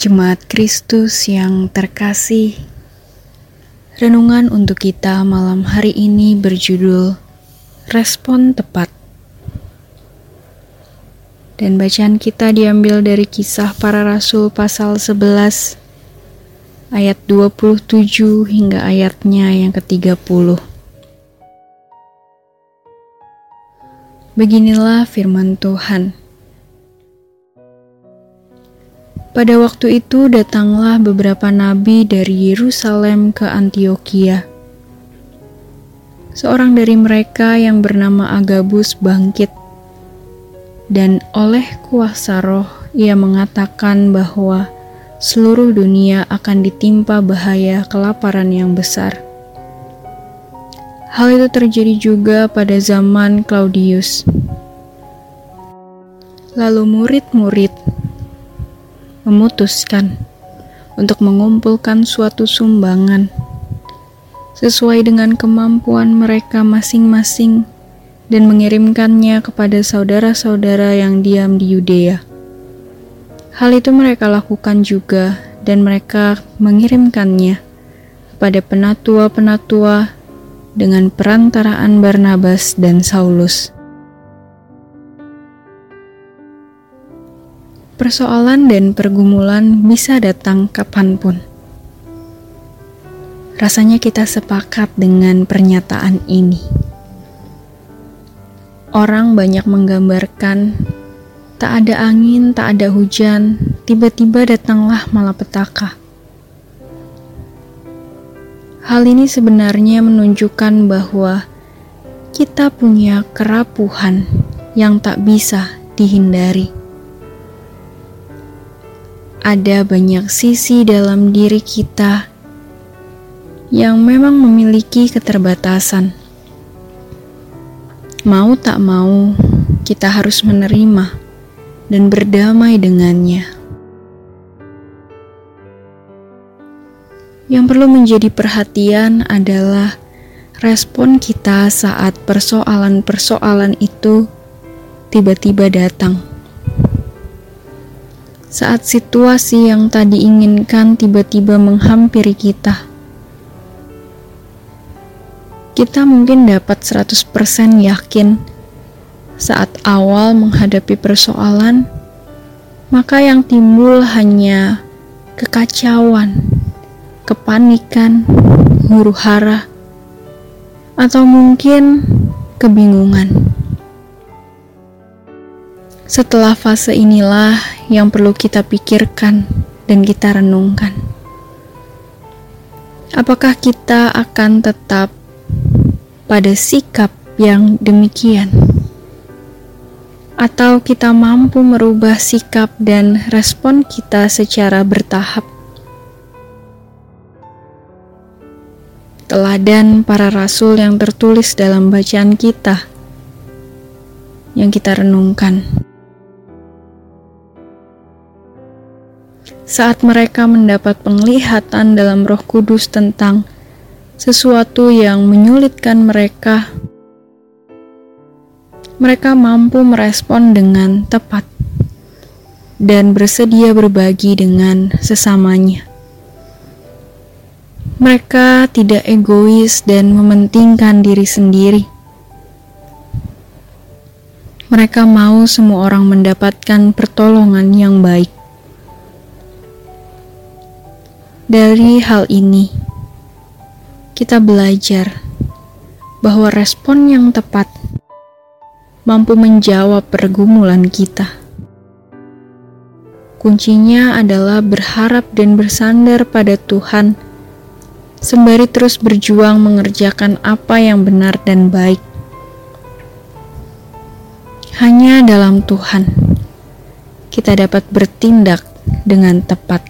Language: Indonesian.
Jemaat Kristus yang terkasih, renungan untuk kita malam hari ini berjudul Respon Tepat. Dan bacaan kita diambil dari kisah para rasul pasal 11 ayat 27 hingga ayatnya yang ke-30. Beginilah firman Tuhan. Pada waktu itu datanglah beberapa nabi dari Yerusalem ke Antioquia. Seorang dari mereka yang bernama Agabus bangkit, dan oleh kuasa roh ia mengatakan bahwa seluruh dunia akan ditimpa bahaya kelaparan yang besar. Hal itu terjadi juga pada zaman Claudius. Lalu murid-murid memutuskan untuk mengumpulkan suatu sumbangan sesuai dengan kemampuan mereka masing-masing dan mengirimkannya kepada saudara-saudara yang diam di Yudea. Hal itu mereka lakukan juga dan mereka mengirimkannya kepada penatua-penatua dengan perantaraan Barnabas dan Saulus. Persoalan dan pergumulan bisa datang kapan pun. Rasanya kita sepakat dengan pernyataan ini. Orang banyak menggambarkan tak ada angin, tak ada hujan, tiba-tiba datanglah malapetaka. Hal ini sebenarnya menunjukkan bahwa kita punya kerapuhan yang tak bisa dihindari ada banyak sisi dalam diri kita yang memang memiliki keterbatasan. Mau tak mau, kita harus menerima dan berdamai dengannya. Yang perlu menjadi perhatian adalah respon kita saat persoalan-persoalan itu tiba-tiba datang saat situasi yang tadi inginkan tiba-tiba menghampiri kita. Kita mungkin dapat 100% yakin saat awal menghadapi persoalan, maka yang timbul hanya kekacauan, kepanikan, huru hara, atau mungkin kebingungan. Setelah fase inilah yang perlu kita pikirkan dan kita renungkan. Apakah kita akan tetap pada sikap yang demikian? Atau kita mampu merubah sikap dan respon kita secara bertahap? Teladan para rasul yang tertulis dalam bacaan kita yang kita renungkan. Saat mereka mendapat penglihatan dalam Roh Kudus tentang sesuatu yang menyulitkan mereka, mereka mampu merespon dengan tepat dan bersedia berbagi dengan sesamanya. Mereka tidak egois dan mementingkan diri sendiri. Mereka mau semua orang mendapatkan pertolongan yang baik. Dari hal ini, kita belajar bahwa respon yang tepat mampu menjawab pergumulan kita. Kuncinya adalah berharap dan bersandar pada Tuhan, sembari terus berjuang mengerjakan apa yang benar dan baik. Hanya dalam Tuhan kita dapat bertindak dengan tepat.